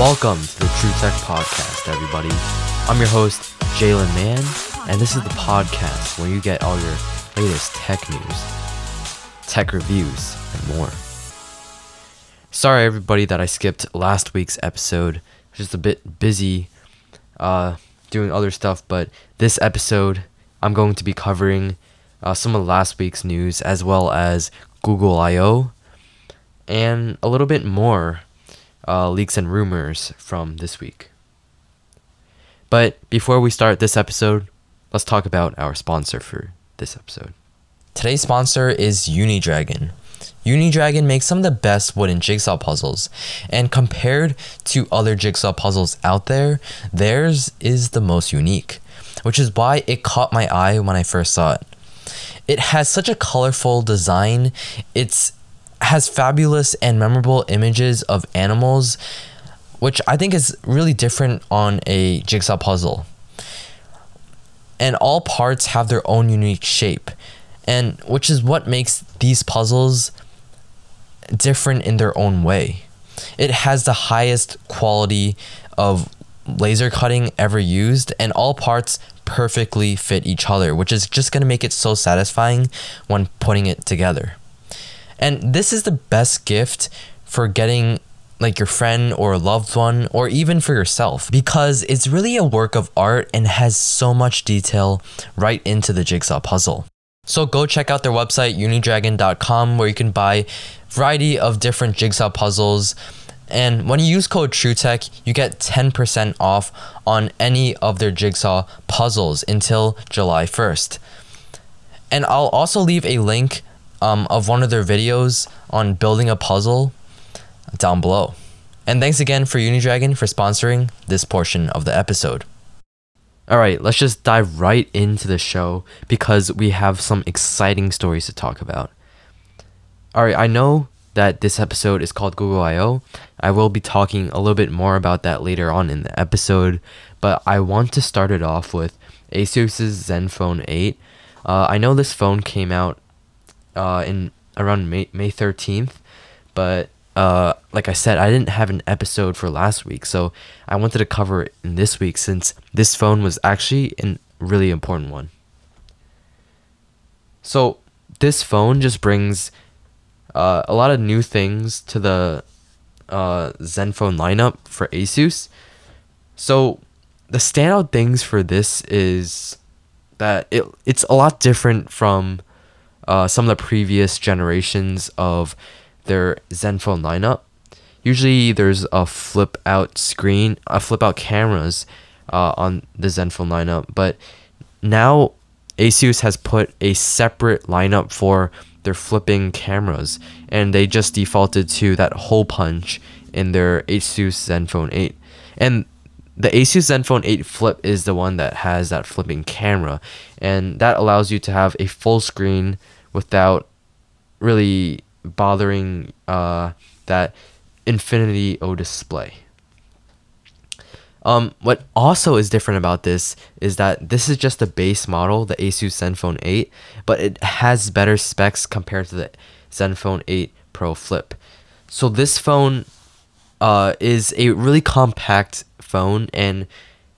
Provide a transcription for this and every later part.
Welcome to the True Tech Podcast, everybody. I'm your host, Jalen Mann, and this is the podcast where you get all your latest tech news, tech reviews, and more. Sorry, everybody, that I skipped last week's episode. Just a bit busy uh, doing other stuff, but this episode, I'm going to be covering uh, some of last week's news as well as Google I/O and a little bit more uh, leaks and rumors from this week. But before we start this episode, let's talk about our sponsor for this episode. Today's sponsor is Unidragon. Unidragon makes some of the best wooden jigsaw puzzles, and compared to other jigsaw puzzles out there, theirs is the most unique, which is why it caught my eye when I first saw it. It has such a colorful design. It's has fabulous and memorable images of animals, which I think is really different on a jigsaw puzzle. And all parts have their own unique shape, and which is what makes these puzzles different in their own way. It has the highest quality of laser cutting ever used, and all parts perfectly fit each other, which is just going to make it so satisfying when putting it together. And this is the best gift for getting like your friend or a loved one or even for yourself because it's really a work of art and has so much detail right into the jigsaw puzzle. So go check out their website unidragon.com where you can buy variety of different jigsaw puzzles and when you use code TrueTech, you get 10% off on any of their jigsaw puzzles until July 1st. And I'll also leave a link um, of one of their videos on building a puzzle down below. And thanks again for Unidragon for sponsoring this portion of the episode. All right, let's just dive right into the show because we have some exciting stories to talk about. All right, I know that this episode is called Google I/O. I will be talking a little bit more about that later on in the episode, but I want to start it off with Asus's Zenfone 8. Uh, I know this phone came out uh, in around May, May 13th, but uh, like I said, I didn't have an episode for last week, so I wanted to cover it in this week since this phone was actually a really important one. So this phone just brings uh, a lot of new things to the uh, Zenfone lineup for Asus. So the standout things for this is that it it's a lot different from uh, some of the previous generations of their Zenfone lineup. Usually there's a flip out screen, a flip out cameras uh, on the Zenfone lineup, but now Asus has put a separate lineup for their flipping cameras, and they just defaulted to that hole punch in their Asus Zenfone 8. And the Asus Zenfone 8 Flip is the one that has that flipping camera, and that allows you to have a full screen without really bothering uh, that Infinity O display. Um, what also is different about this is that this is just the base model, the Asus Zenfone 8, but it has better specs compared to the Zenfone 8 Pro Flip. So this phone uh, is a really compact phone and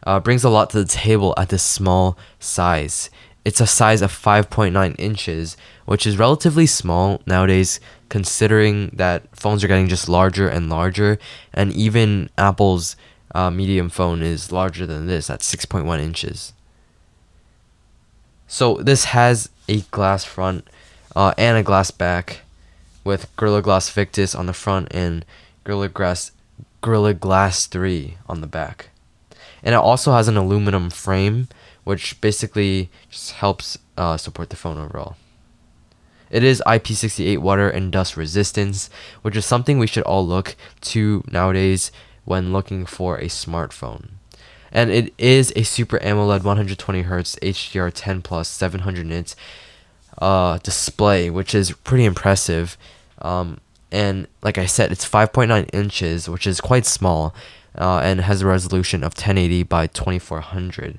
uh, brings a lot to the table at this small size. It's a size of 5.9 inches, which is relatively small nowadays, considering that phones are getting just larger and larger, and even Apple's uh, medium phone is larger than this at 6.1 inches. So this has a glass front uh, and a glass back with Gorilla Glass Victus on the front and Gorilla Glass Gorilla Glass 3 on the back. And it also has an aluminum frame which basically just helps uh, support the phone overall. It is IP68 water and dust resistance, which is something we should all look to nowadays when looking for a smartphone. And it is a Super AMOLED 120Hz HDR10 plus 700 nits uh, display, which is pretty impressive. Um, and like I said, it's 5.9 inches, which is quite small, uh, and has a resolution of 1080 by 2400.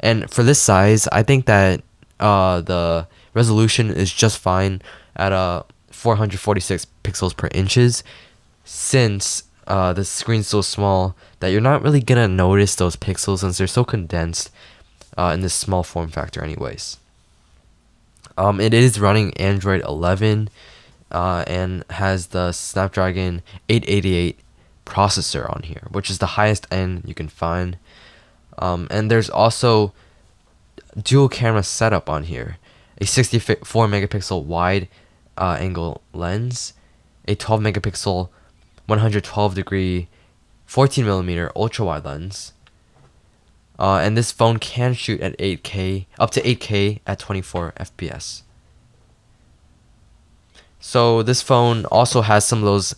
And for this size, I think that uh, the resolution is just fine at uh, 446 pixels per inches, since uh, the screen's so small that you're not really gonna notice those pixels since they're so condensed uh, in this small form factor, anyways. Um, it is running Android 11 uh, and has the Snapdragon 888 processor on here, which is the highest end you can find. Um, and there's also dual camera setup on here a 64 megapixel wide uh, angle lens, a 12 megapixel 112 degree 14 millimeter ultra wide lens. Uh, and this phone can shoot at 8K, up to 8K at 24 FPS. So this phone also has some of those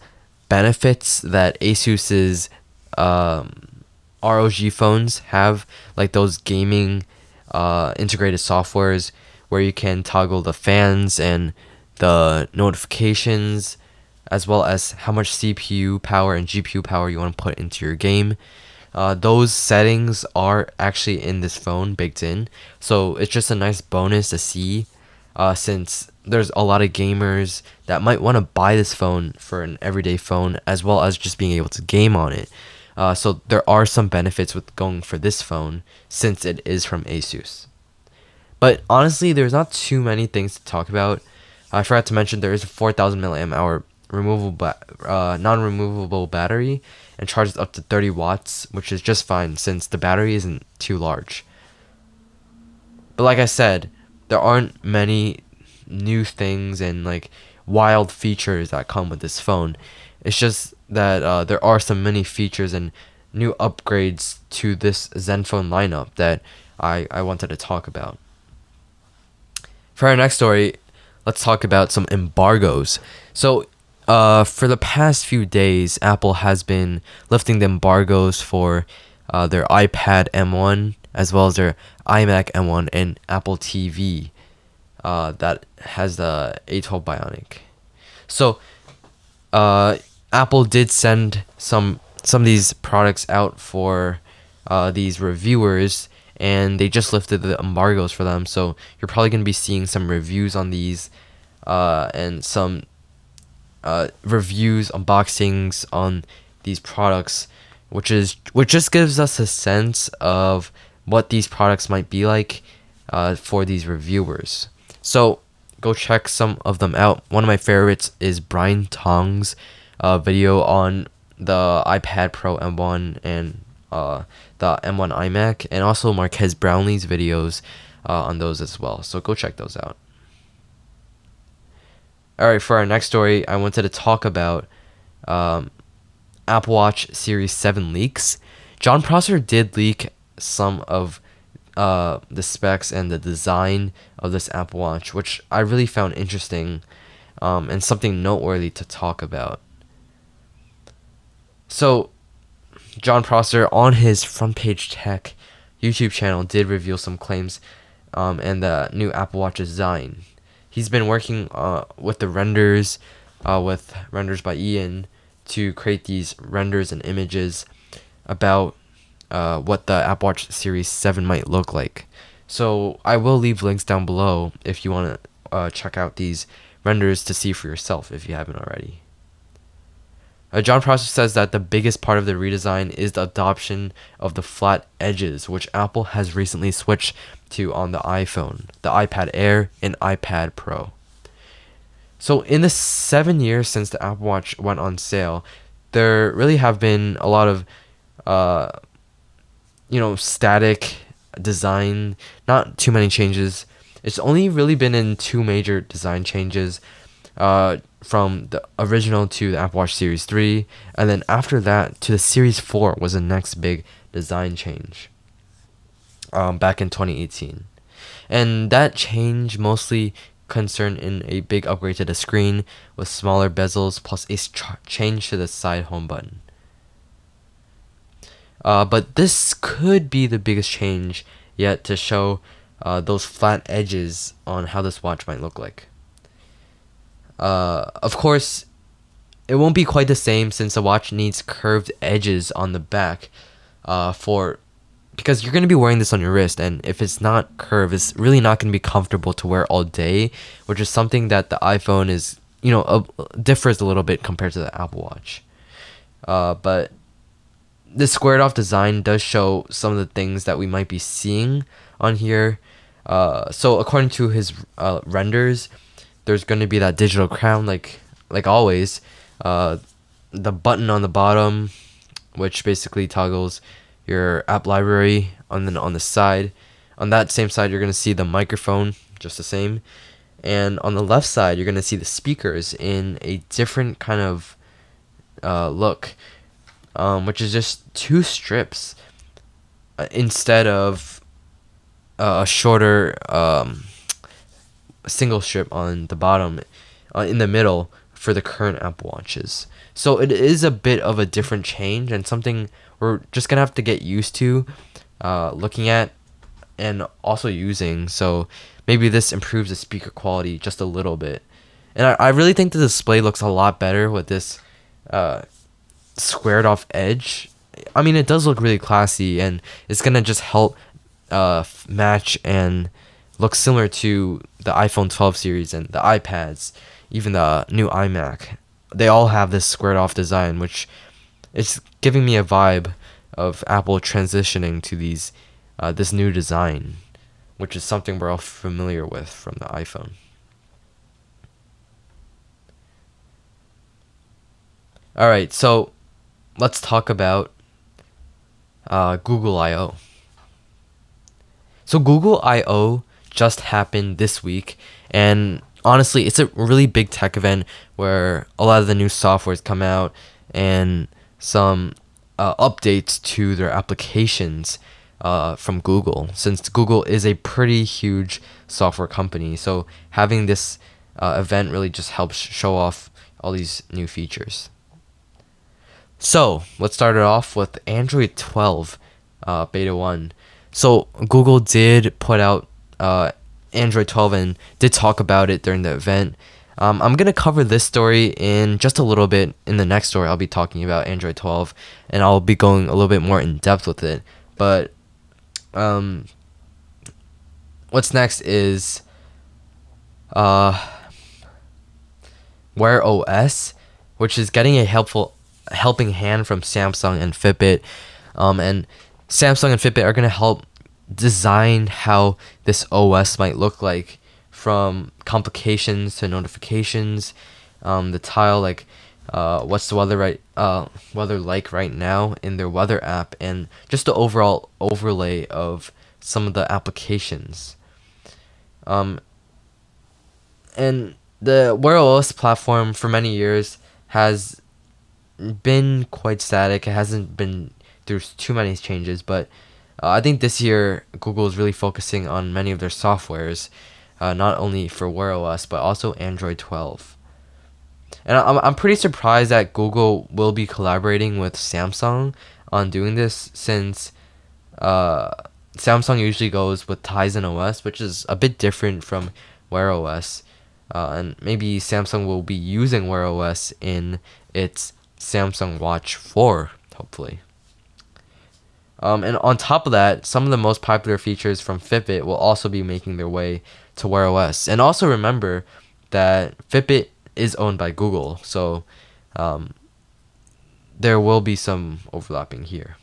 benefits that Asus's um, ROG phones have, like those gaming uh, integrated softwares where you can toggle the fans and the notifications, as well as how much CPU power and GPU power you want to put into your game. Uh, those settings are actually in this phone baked in, so it's just a nice bonus to see uh, since there's a lot of gamers that might want to buy this phone for an everyday phone as well as just being able to game on it. Uh, so there are some benefits with going for this phone since it is from Asus. But honestly, there's not too many things to talk about. I forgot to mention there is a 4,000 milliamp hour removable, ba- uh, non-removable battery and charges up to 30 watts, which is just fine since the battery isn't too large. But like I said, there aren't many new things and like wild features that come with this phone. It's just that uh, there are some many features and new upgrades to this Zenfone lineup that I, I wanted to talk about. For our next story, let's talk about some embargoes. So, uh, for the past few days, Apple has been lifting the embargoes for uh, their iPad M1 as well as their iMac M1 and Apple TV uh, that has the A12 Bionic. So, uh, Apple did send some some of these products out for uh, these reviewers, and they just lifted the embargoes for them. So you're probably gonna be seeing some reviews on these, uh, and some uh, reviews, unboxings on these products, which is which just gives us a sense of what these products might be like uh, for these reviewers. So go check some of them out. One of my favorites is Brian Tong's uh, video on the iPad Pro M1 and uh, the M1 iMac, and also Marques Brownlee's videos uh, on those as well. So go check those out. All right, for our next story, I wanted to talk about um, Apple Watch Series 7 leaks. Jon Prosser did leak some of uh, the specs and the design of this Apple Watch, which I really found interesting um, and something noteworthy to talk about. So, Jon Prosser on his front page tech YouTube channel did reveal some claims um, and the new Apple Watch design. He's been working uh, with the renders, uh, with renders by Ian, to create these renders and images about uh, what the Apple Watch Series 7 might look like. So I will leave links down below if you want to uh, check out these renders to see for yourself if you haven't already. Uh, Jon Prosser says that the biggest part of the redesign is the adoption of the flat edges, which Apple has recently switched to on the iPhone, the iPad Air, and iPad Pro. So, in the seven years since the Apple Watch went on sale, there really have been a lot of, uh, you know, static design, not too many changes. It's only really been in two major design changes. Uh, from the original to the Apple Watch Series 3, and then after that to the Series 4 was the next big design change um, back in 2018. And that change mostly concerned in a big upgrade to the screen with smaller bezels plus a ch- change to the side home button. Uh, but this could be the biggest change yet to show uh, those flat edges on how this watch might look like. Uh, of course, it won't be quite the same since the watch needs curved edges on the back uh, for because you're going to be wearing this on your wrist and if it's not curved it's really not going to be comfortable to wear all day which is something that the iphone is you know uh, differs a little bit compared to the apple watch uh, but this squared off design does show some of the things that we might be seeing on here. Uh, so according to his uh, renders, there's going to be that digital crown like like always. Uh, the button on the bottom, which basically toggles your app library on the on the side. On that same side, you're gonna see the microphone, just the same, and on the left side, you're gonna see the speakers in a different kind of uh, look, um, which is just two strips uh, instead of uh, a shorter um, single strip on the bottom, uh, in the middle for the current Apple Watches. So it is a bit of a different change and something we're just gonna have to get used to uh, looking at and also using. So maybe this improves the speaker quality just a little bit. And I, I really think the display looks a lot better with this uh, squared off edge. I mean, it does look really classy and it's gonna just help uh, match and look similar to the iPhone 12 series and the iPads, even the new iMac. They all have this squared off design, which it's giving me a vibe of Apple transitioning to these uh, this new design, which is something we're all familiar with from the iPhone. All right, so let's talk about uh, Google I/O. So Google I/O just happened this week, and honestly, it's a really big tech event where a lot of the new softwares come out and some uh, updates to their applications uh, from Google, since Google is a pretty huge software company. So having this uh, event really just helps show off all these new features. So let's start it off with Android 12 uh, Beta 1. So Google did put out uh, Android 12 and did talk about it during the event. Um, I'm gonna cover this story in just a little bit. In the next story, I'll be talking about Android 12, and I'll be going a little bit more in depth with it. But um, what's next is uh, Wear OS, which is getting a helpful helping hand from Samsung and Fitbit, um, and Samsung and Fitbit are gonna help design how this OS might look like from complications to notifications. Um, the tile like uh, what's the weather right uh, weather like right now in their weather app and just the overall overlay of some of the applications. Um, and the Wear OS platform for many years has been quite static. It hasn't been through too many changes, but uh, I think this year Google is really focusing on many of their softwares uh, not only for Wear OS but also Android 12. And I'm, I'm pretty surprised that Google will be collaborating with Samsung on doing this since uh, Samsung usually goes with Tizen OS, which is a bit different from Wear OS. Uh, and maybe Samsung will be using Wear OS in its Samsung Watch 4, hopefully. Um, and on top of that, some of the most popular features from Fitbit will also be making their way to Wear OS. And also remember that Fitbit is owned by Google, so um, there will be some overlapping here.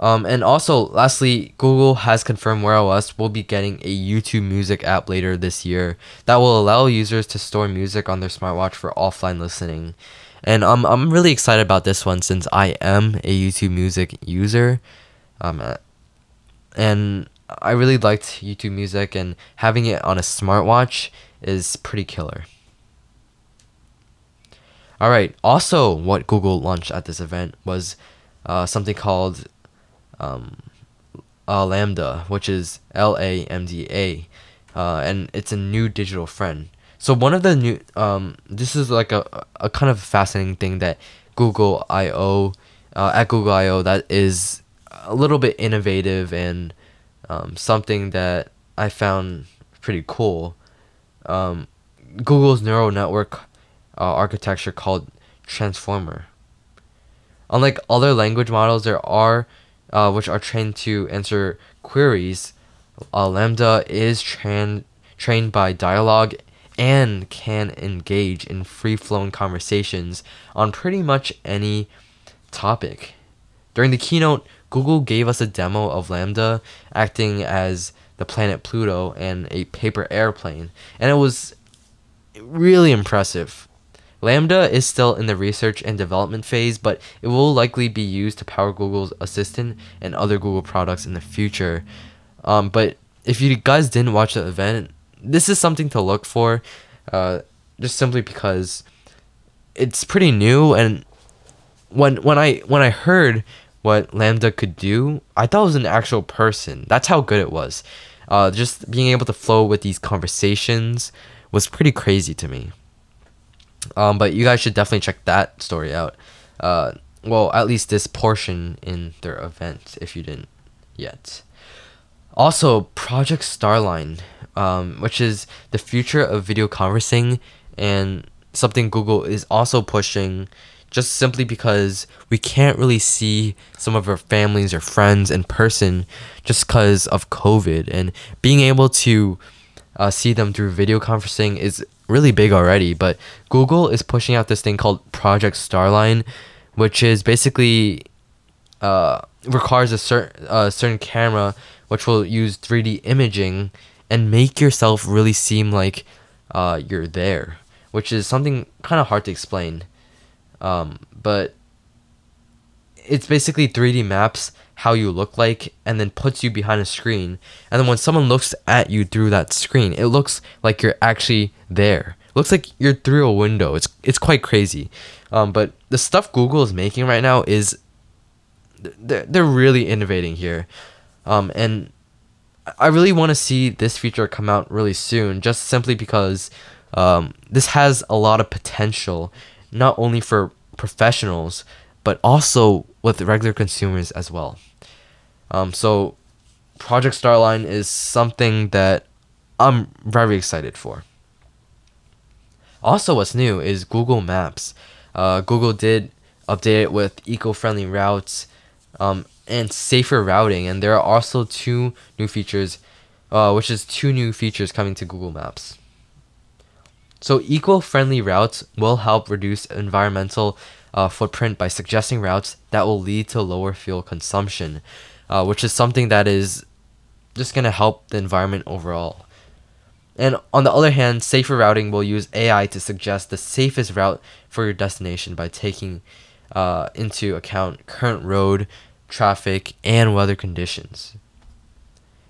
Um, and also, lastly, Google has confirmed Wear OS will be getting a YouTube Music app later this year that will allow users to store music on their smartwatch for offline listening. And I'm I'm really excited about this one since I am a YouTube Music user, um, and I really liked YouTube Music, and having it on a smartwatch is pretty killer. All right. Also, what Google launched at this event was uh, something called um, LaMDA, which is L A M D A, uh, and it's a new digital friend. So one of the new um, this is like a a kind of fascinating thing that Google I O uh, at Google I O that is a little bit innovative and um, something that I found pretty cool. Um, Google's neural network uh, architecture called Transformer. Unlike other language models, there are uh, which are trained to answer queries. Uh, LaMDA is trained trained by dialogue and can engage in free flowing conversations on pretty much any topic. During the keynote, Google gave us a demo of LaMDA acting as the planet Pluto and a paper airplane, and it was really impressive. LaMDA is still in the research and development phase, but it will likely be used to power Google's Assistant and other Google products in the future. Um, but if you guys didn't watch the event, this is something to look for, uh, just simply because it's pretty new. And when when I when I heard what LaMDA could do, I thought it was an actual person. That's how good it was. Uh, just being able to flow with these conversations was pretty crazy to me. Um, but you guys should definitely check that story out. Uh, well, at least this portion in their event if you didn't yet. Also, Project Starline, um, which is the future of video conferencing and something Google is also pushing just simply because we can't really see some of our families or friends in person just because of COVID. And being able to uh, see them through video conferencing is really big already. But Google is pushing out this thing called Project Starline, which is basically uh, requires a certain uh, certain camera which will use 3D imaging and make yourself really seem like uh, you're there, which is something kind of hard to explain. Um, but it's basically 3D maps how you look like and then puts you behind a screen. And then when someone looks at you through that screen, it looks like you're actually there. It looks like you're through a window. It's it's quite crazy. Um, but the stuff Google is making right now is they're, they're really innovating here. Um, and I really want to see this feature come out really soon, just simply because um, this has a lot of potential, not only for professionals, but also with regular consumers as well. Um, so, Project Starline is something that I'm very excited for. Also, what's new is Google Maps. Uh, Google did update it with eco friendly routes um, and safer routing. And there are also two new features, uh, which is two new features coming to Google Maps. So eco-friendly routes will help reduce environmental uh, footprint by suggesting routes that will lead to lower fuel consumption, uh, which is something that is just going to help the environment overall. And on the other hand, safer routing will use AI to suggest the safest route for your destination by taking uh, into account current road, traffic, and weather conditions.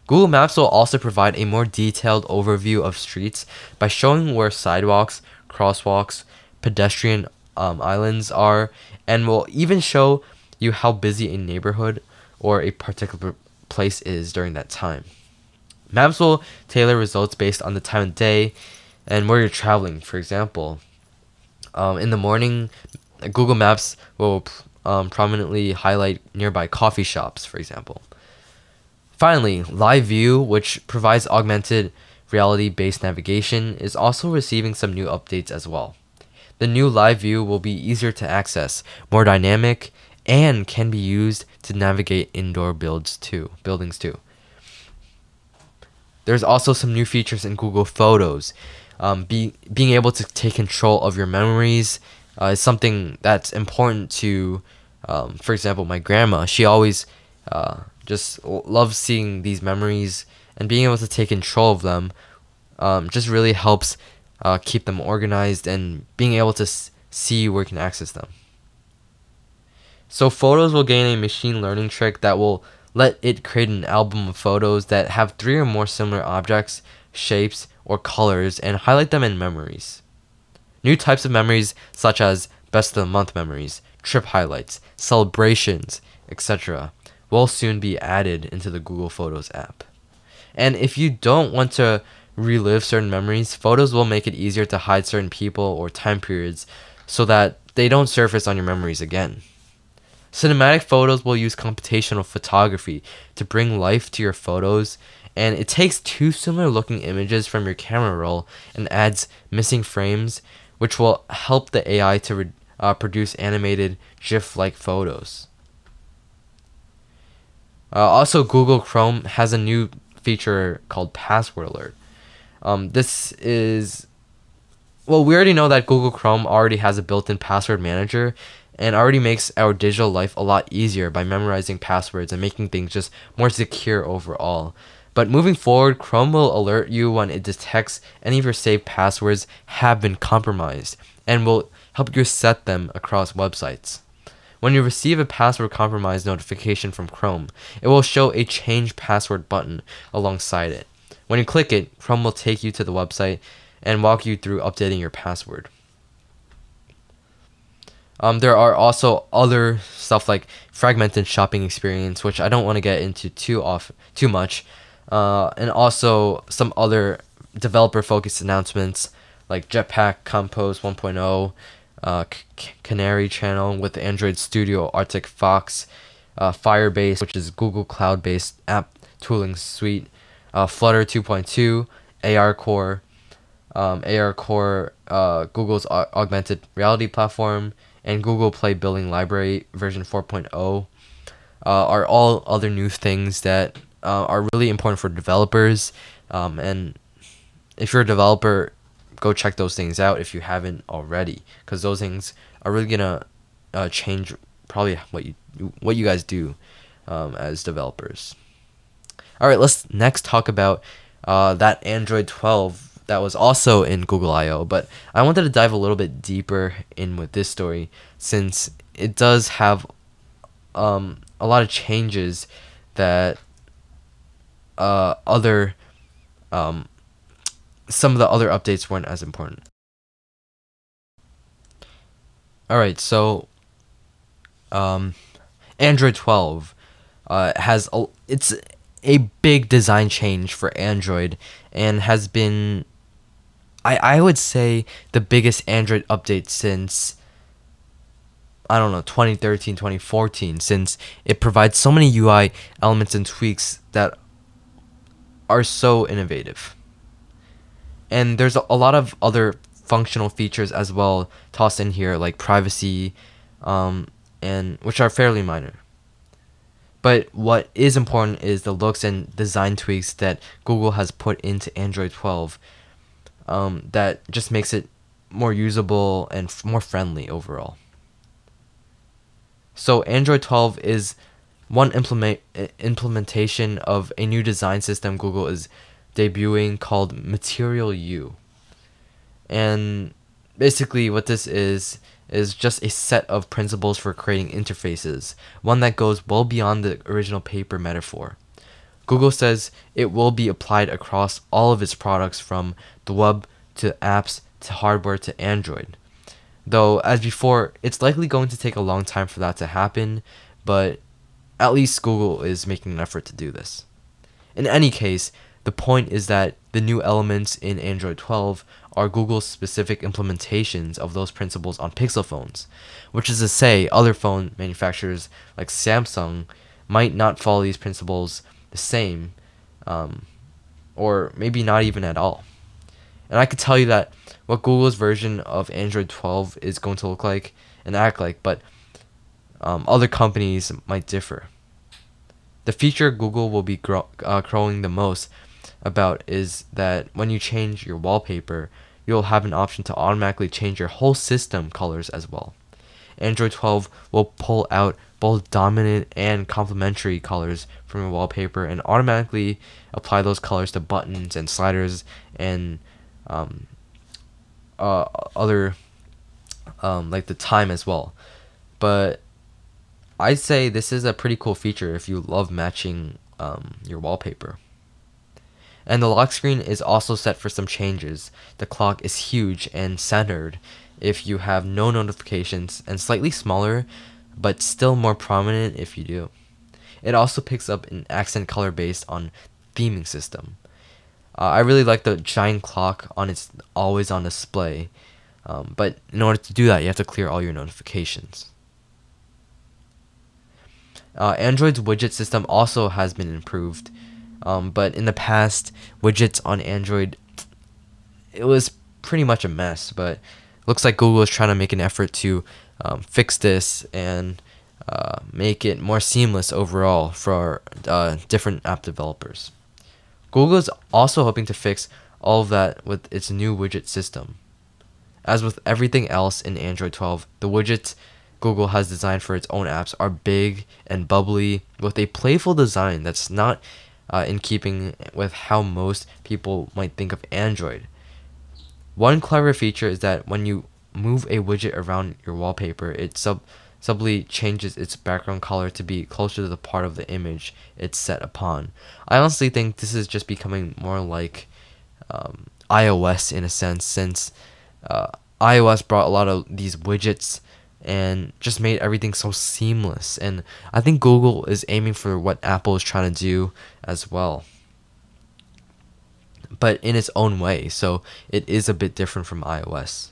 Google Maps will also provide a more detailed overview of streets by showing where sidewalks, crosswalks, pedestrian um, islands are, and will even show you how busy a neighborhood or a particular place is during that time. Maps will tailor results based on the time of day and where you're traveling. For example, um, in the morning, Google Maps will um, prominently highlight nearby coffee shops, for example. Finally, Live View, which provides augmented reality based navigation, is also receiving some new updates as well. The new Live View will be easier to access, more dynamic, and can be used to navigate indoor builds too, buildings too. There's also some new features in Google Photos. Um, be, being able to take control of your memories uh, is something that's important to, um, for example, my grandma. She always uh, just loves seeing these memories and being able to take control of them. Um, just really helps uh, keep them organized and being able to see where you can access them. So photos will gain a machine learning trick that will let it create an album of photos that have three or more similar objects, shapes, or colors and highlight them in memories. New types of memories, such as best of the month memories, trip highlights, celebrations, etc., will soon be added into the Google Photos app. And if you don't want to relive certain memories, Photos will make it easier to hide certain people or time periods so that they don't surface on your memories again. Cinematic photos will use computational photography to bring life to your photos, and it takes two similar looking images from your camera roll and adds missing frames which will help the AI to re- uh, produce animated GIF like photos. Uh, also, Google Chrome has a new feature called Password Alert. Um, this is well, we already know that Google Chrome already has a built-in password manager and already makes our digital life a lot easier by memorizing passwords and making things just more secure overall. But moving forward, Chrome will alert you when it detects any of your saved passwords have been compromised and will help you set them across websites. When you receive a password compromise notification from Chrome, it will show a change password button alongside it. When you click it, Chrome will take you to the website and walk you through updating your password. Um, there are also other stuff like fragmented shopping experience, which I don't want to get into too off too much, uh, and also some other developer focused announcements like Jetpack Compose 1.0, uh, C- Canary channel with Android Studio Arctic Fox, uh, Firebase, which is Google Cloud based app tooling suite, uh, Flutter 2.2, AR Core, um, AR Core, uh, Google's au- augmented reality platform, and Google Play Billing Library version 4.0 uh, are all other new things that uh, are really important for developers. Um, and if you're a developer, go check those things out if you haven't already, because those things are really gonna uh, change probably what you what you guys do um, as developers. All right, let's next talk about uh, that Android 12 that was also in Google I/O. But I wanted to dive a little bit deeper in with this story since it does have um, a lot of changes that uh, other um, some of the other updates weren't as important. All right, so um, Android 12 uh, has a, it's a big design change for Android and has been I I would say the biggest Android update since I don't know 2013 2014 since it provides so many UI elements and tweaks that are so innovative. And there's a, lot of other functional features as well tossed in here like privacy um, and which are fairly minor. But what is important is the looks and design tweaks that Google has put into Android 12 um, that just makes it more usable and f- more friendly overall. So Android 12 is one implement implementation of a new design system Google is debuting called Material You. And basically what this is is just a set of principles for creating interfaces, one that goes well beyond the original paper metaphor. Google says it will be applied across all of its products from the web to apps to hardware to Android. Though, as before, it's likely going to take a long time for that to happen, but at least Google is making an effort to do this. In any case, the point is that the new elements in Android 12 are Google's specific implementations of those principles on Pixel phones, which is to say, other phone manufacturers like Samsung might not follow these principles the same, um, or maybe not even at all. And I could tell you that what Google's version of Android 12 is going to look like and act like, but um, other companies might differ. The feature Google will be grow- uh, growing the most about is that when you change your wallpaper, you'll have an option to automatically change your whole system colors as well. Android 12 will pull out both dominant and complementary colors from your wallpaper and automatically apply those colors to buttons and sliders and um, uh, other um, like the time as well. But I'd say this is a pretty cool feature if you love matching um, your wallpaper. And the lock screen is also set for some changes. The clock is huge and centered if you have no notifications and slightly smaller but still more prominent if you do. It also picks up an accent color based on theming system. Uh, I really like the giant clock on its always on display, um, but in order to do that, you have to clear all your notifications. Uh, Android's widget system also has been improved, um, but in the past, widgets on Android, it was pretty much a mess. But looks like Google is trying to make an effort to um, fix this and uh, make it more seamless overall for uh, different app developers. Google is also hoping to fix all of that with its new widget system. As with everything else in Android 12, the widgets Google has designed for its own apps are big and bubbly with a playful design that's not uh, in keeping with how most people might think of Android. One clever feature is that when you move a widget around your wallpaper, it sub subtly changes its background color to be closer to the part of the image it's set upon. I honestly think this is just becoming more like um, iOS in a sense, since uh, iOS brought a lot of these widgets and just made everything so seamless. And I think Google is aiming for what Apple is trying to do as well. But in its own way, so it is a bit different from iOS.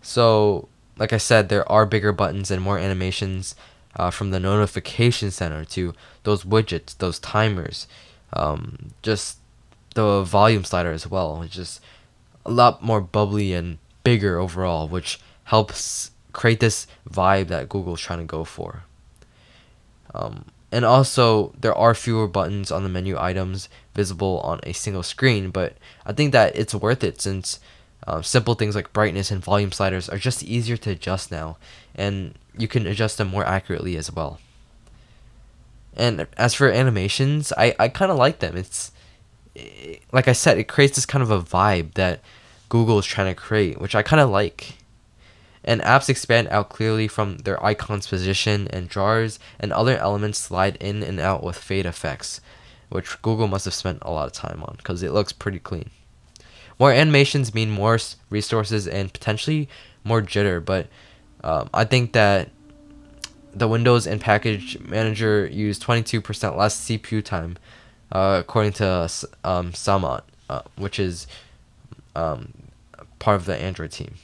So, like I said, there are bigger buttons and more animations uh, from the notification center to those widgets, those timers, um, just the volume slider as well. It's just a lot more bubbly and bigger overall, which helps create this vibe that Google's trying to go for. Um, and also, there are fewer buttons on the menu items visible on a single screen, but I think that it's worth it since uh, simple things like brightness and volume sliders are just easier to adjust now, and you can adjust them more accurately as well. And as for animations, I, I kind of like them. It's like I said, it creates this kind of a vibe that Google is trying to create, which I kind of like. And apps expand out clearly from their icon's position, and drawers and other elements slide in and out with fade effects, which Google must have spent a lot of time on because it looks pretty clean. More animations mean more resources and potentially more jitter, but um, I think that the Windows and Package Manager use 22% less CPU time, uh, according to um, uh, which is um, part of the Android team.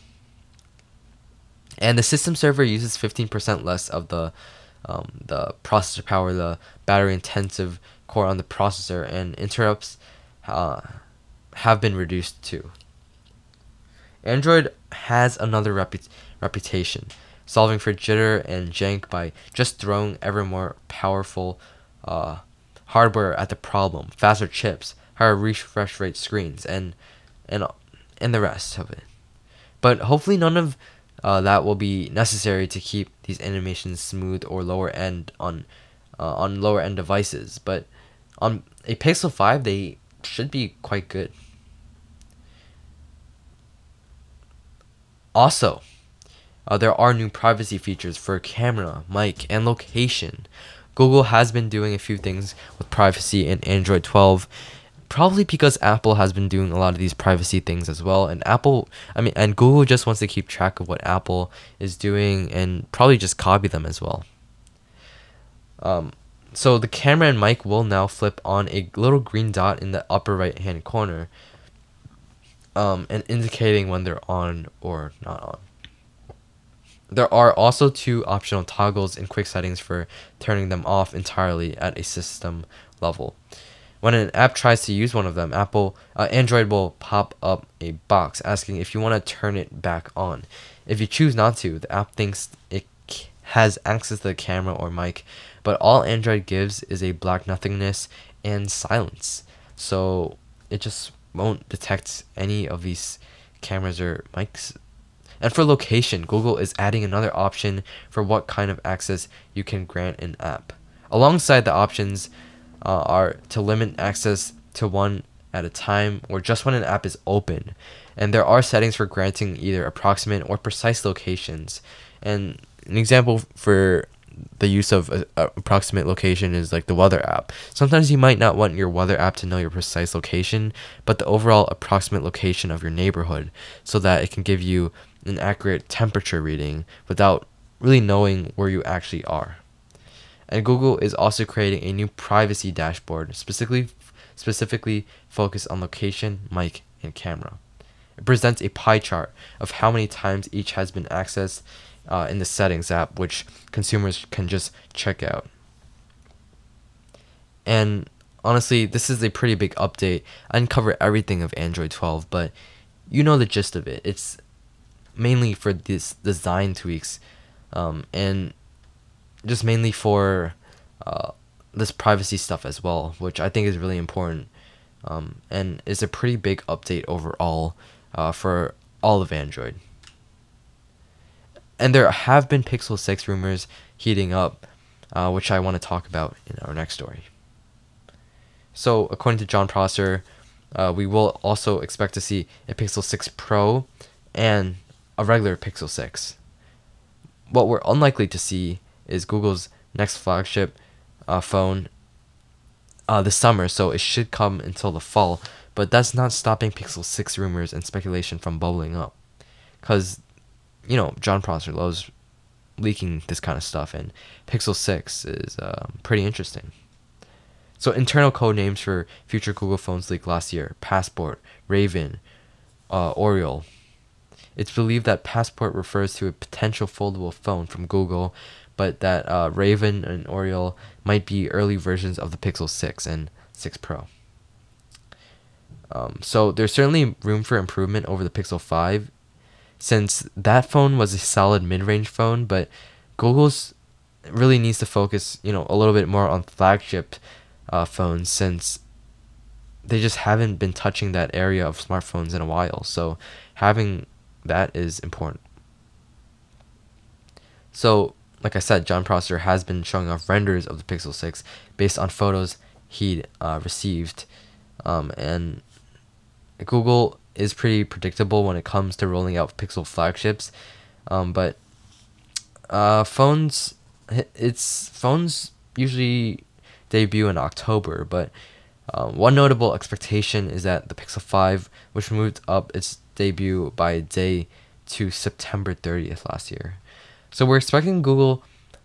And the system server uses 15% less of the um, the processor power, the battery intensive core on the processor, and interrupts uh, have been reduced too. Android has another repu- reputation, solving for jitter and jank by just throwing ever more powerful uh, hardware at the problem, faster chips, higher refresh rate screens, and and and the rest of it. But hopefully, none of uh, that will be necessary to keep these animations smooth or lower end on uh, on lower end devices. But on a Pixel 5, they should be quite good. Also, uh, there are new privacy features for camera, mic, and location. Google has been doing a few things with privacy in Android 12, probably because Apple has been doing a lot of these privacy things as well. And Apple, I mean, and Google just wants to keep track of what Apple is doing and probably just copy them as well. Um, so the camera and mic will now flip on a little green dot in the upper right hand corner um, and indicating when they're on or not on. There are also two optional toggles in quick settings for turning them off entirely at a system level. When an app tries to use one of them, Apple uh, Android will pop up a box asking if you want to turn it back on. If you choose not to, the app thinks it has access to the camera or mic, but all Android gives is a black nothingness and silence. So it just won't detect any of these cameras or mics. And for location, Google is adding another option for what kind of access you can grant an app. Alongside the options uh, are to limit access to one at a time or just when an app is open. And there are settings for granting either approximate or precise locations. And an example for the use of a, a approximate location is like the weather app. Sometimes you might not want your weather app to know your precise location, but the overall approximate location of your neighborhood so that it can give you an accurate temperature reading without really knowing where you actually are. And Google is also creating a new privacy dashboard specifically specifically focused on location, mic, and camera. It presents a pie chart of how many times each has been accessed uh, in the settings app, which consumers can just check out. And honestly, this is a pretty big update. I didn't cover everything of Android 12, but you know the gist of it. It's mainly for this design tweaks, um, and just mainly for uh, this privacy stuff as well, which I think is really important, um, and is a pretty big update overall uh, for all of Android. And there have been Pixel 6 rumors heating up, uh, which I want to talk about in our next story. So, according to Jon Prosser, uh, we will also expect to see a Pixel 6 Pro and a regular Pixel 6. What we're unlikely to see is Google's next flagship uh, phone uh, this summer, so it should come until the fall. But that's not stopping Pixel 6 rumors and speculation from bubbling up. Because, you know, Jon Prosser loves leaking this kind of stuff, and Pixel 6 is uh, pretty interesting. So, internal code names for future Google phones leaked last year Passport, Raven, uh, Oriole. It's believed that Passport refers to a potential foldable phone from Google, but that uh, Raven and Oriole might be early versions of the Pixel 6 and 6 Pro. Um, so there's certainly room for improvement over the Pixel 5 since that phone was a solid mid-range phone, but Google's really needs to focus, you know, a little bit more on flagship uh, phones since they just haven't been touching that area of smartphones in a while. So having that is important. So, like I said, Jon Prosser has been showing off renders of the Pixel 6 based on photos he uh, received. Um, and Google is pretty predictable when it comes to rolling out Pixel flagships. Um, but uh, phones, it's phones usually debut in October, but um, one notable expectation is that the Pixel 5, which moved up its debut by a day to September 30th last year. So we're expecting Google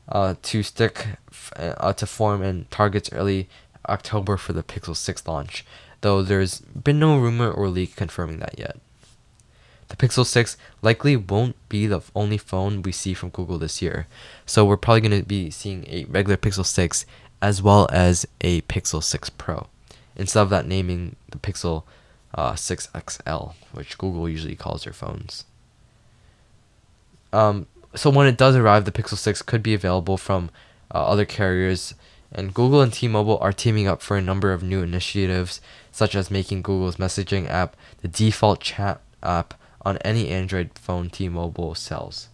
uh, to stick uh, to form and targets early October for the Pixel 6 launch, though there's been no rumor or leak confirming that yet. The Pixel 6 likely won't be the only phone we see from Google this year, so we're probably going to be seeing a regular Pixel 6 as well as a Pixel 6 Pro, instead of that naming the Pixel uh, 6 XL, which Google usually calls their phones. Um, so when it does arrive, the Pixel 6 could be available from uh, other carriers, and Google and T-Mobile are teaming up for a number of new initiatives, such as making Google's messaging app the default chat app on any Android phone T-Mobile sells.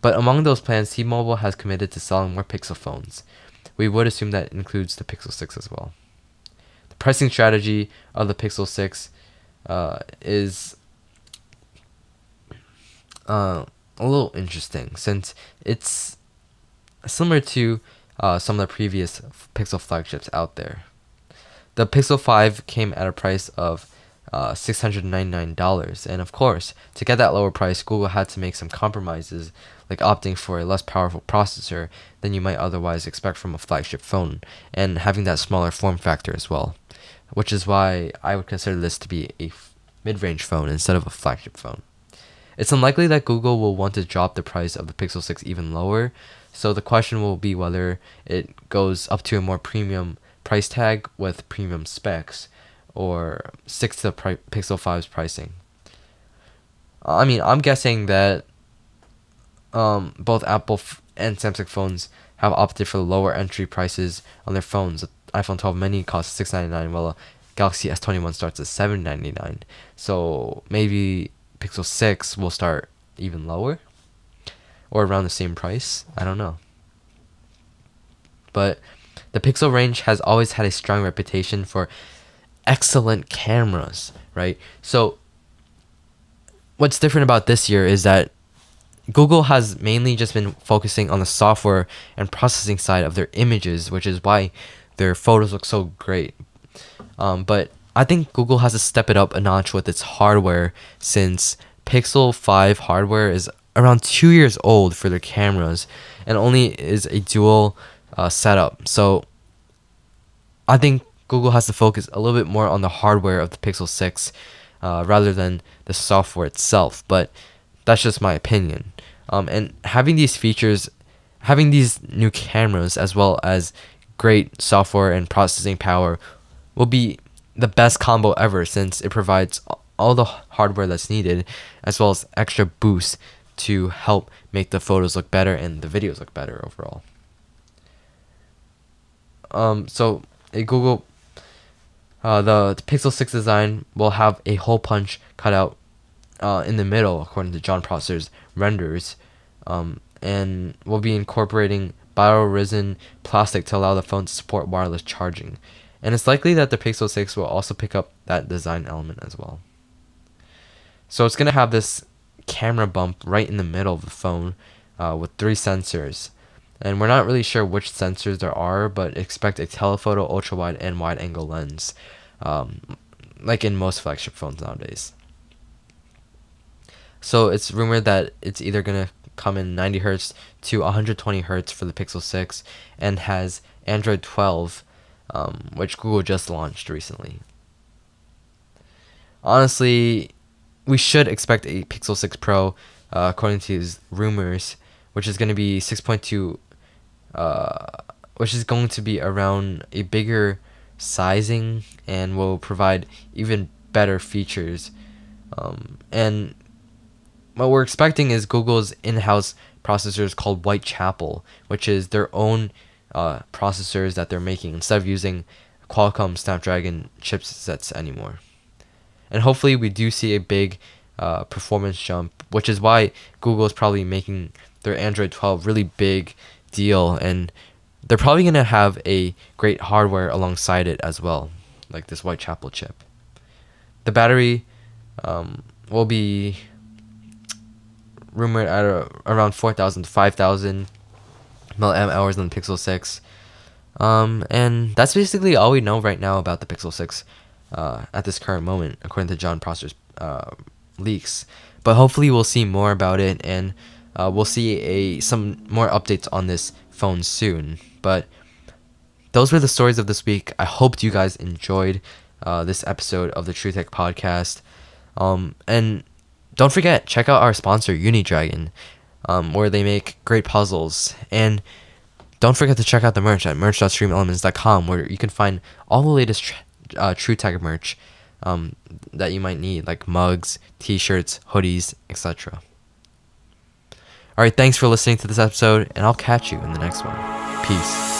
But among those plans, T-Mobile has committed to selling more Pixel phones. We would assume that includes the Pixel 6 as well. The pricing strategy of the Pixel 6 uh, is uh, a little interesting since it's similar to uh, some of the previous Pixel flagships out there. The Pixel 5 came at a price of uh, $699. And of course, to get that lower price, Google had to make some compromises, like opting for a less powerful processor than you might otherwise expect from a flagship phone, and having that smaller form factor as well. Which is why I would consider this to be a mid range phone instead of a flagship phone. It's unlikely that Google will want to drop the price of the Pixel 6 even lower, so the question will be whether it goes up to a more premium price tag with premium specs or sticks to pri- Pixel 5's pricing. I mean, I'm guessing that um, both Apple f- and Samsung phones have opted for lower entry prices on their phones. The iPhone 12 mini costs six ninety nine, while a Galaxy S21 starts at seven ninety nine. So maybe Pixel 6 will start even lower or around the same price. I don't know. But the Pixel range has always had a strong reputation for excellent cameras, right? So what's different about this year is that Google has mainly just been focusing on the software and processing side of their images, which is why their photos look so great. Um, but I think Google has to step it up a notch with its hardware since Pixel 5 hardware is around two years old for their cameras and only is a dual uh, setup. So I think Google has to focus a little bit more on the hardware of the Pixel 6 uh, rather than the software itself. But that's just my opinion. Um, and having these features, having these new cameras as well as great software and processing power will be the best combo ever since it provides all the hardware that's needed as well as extra boost to help make the photos look better and the videos look better overall. Um, so a Google uh, the, the Pixel 6 design will have a hole punch cutout uh, in the middle, according to Jon Prosser's renders, um, and will be incorporating bio-resin plastic to allow the phone to support wireless charging. And it's likely that the Pixel 6 will also pick up that design element as well. So it's going to have this camera bump right in the middle of the phone uh, with three sensors. And we're not really sure which sensors there are, but expect a telephoto, ultra wide, and wide angle lens, um, like in most flagship phones nowadays. So it's rumored that it's either going to come in 90 hertz to 120 hertz for the Pixel 6 and has Android 12, um, which Google just launched recently. Honestly, we should expect a Pixel 6 Pro, uh, according to these rumors, which is going to be 6.2, uh, which is going to be around a bigger sizing and will provide even better features. Um, and what we're expecting is Google's in-house processors called Whitechapel, which is their own uh, processors that they're making instead of using Qualcomm Snapdragon chipsets anymore. And hopefully we do see a big uh, performance jump, which is why Google is probably making their Android 12 really big deal, and they're probably gonna have a great hardware alongside it as well, like this Whitechapel chip. The battery um, will be rumored at a, around 4,000 to 5,000 milliamp hours on the Pixel 6. Um, and that's basically all we know right now about the Pixel 6 uh, at this current moment, according to Jon Prosser's uh, leaks. But hopefully, we'll see more about it, and uh, we'll see a some more updates on this phone soon. But those were the stories of this week. I hope you guys enjoyed uh, this episode of the True Tech Podcast. Um, and don't forget, check out our sponsor, Unidragon, um, where they make great puzzles. And don't forget to check out the merch at merch.streamelements.com, where you can find all the latest tr- uh, True merch um, that you might need, like mugs, t shirts, hoodies, etc. Alright, thanks for listening to this episode, and I'll catch you in the next one. Peace.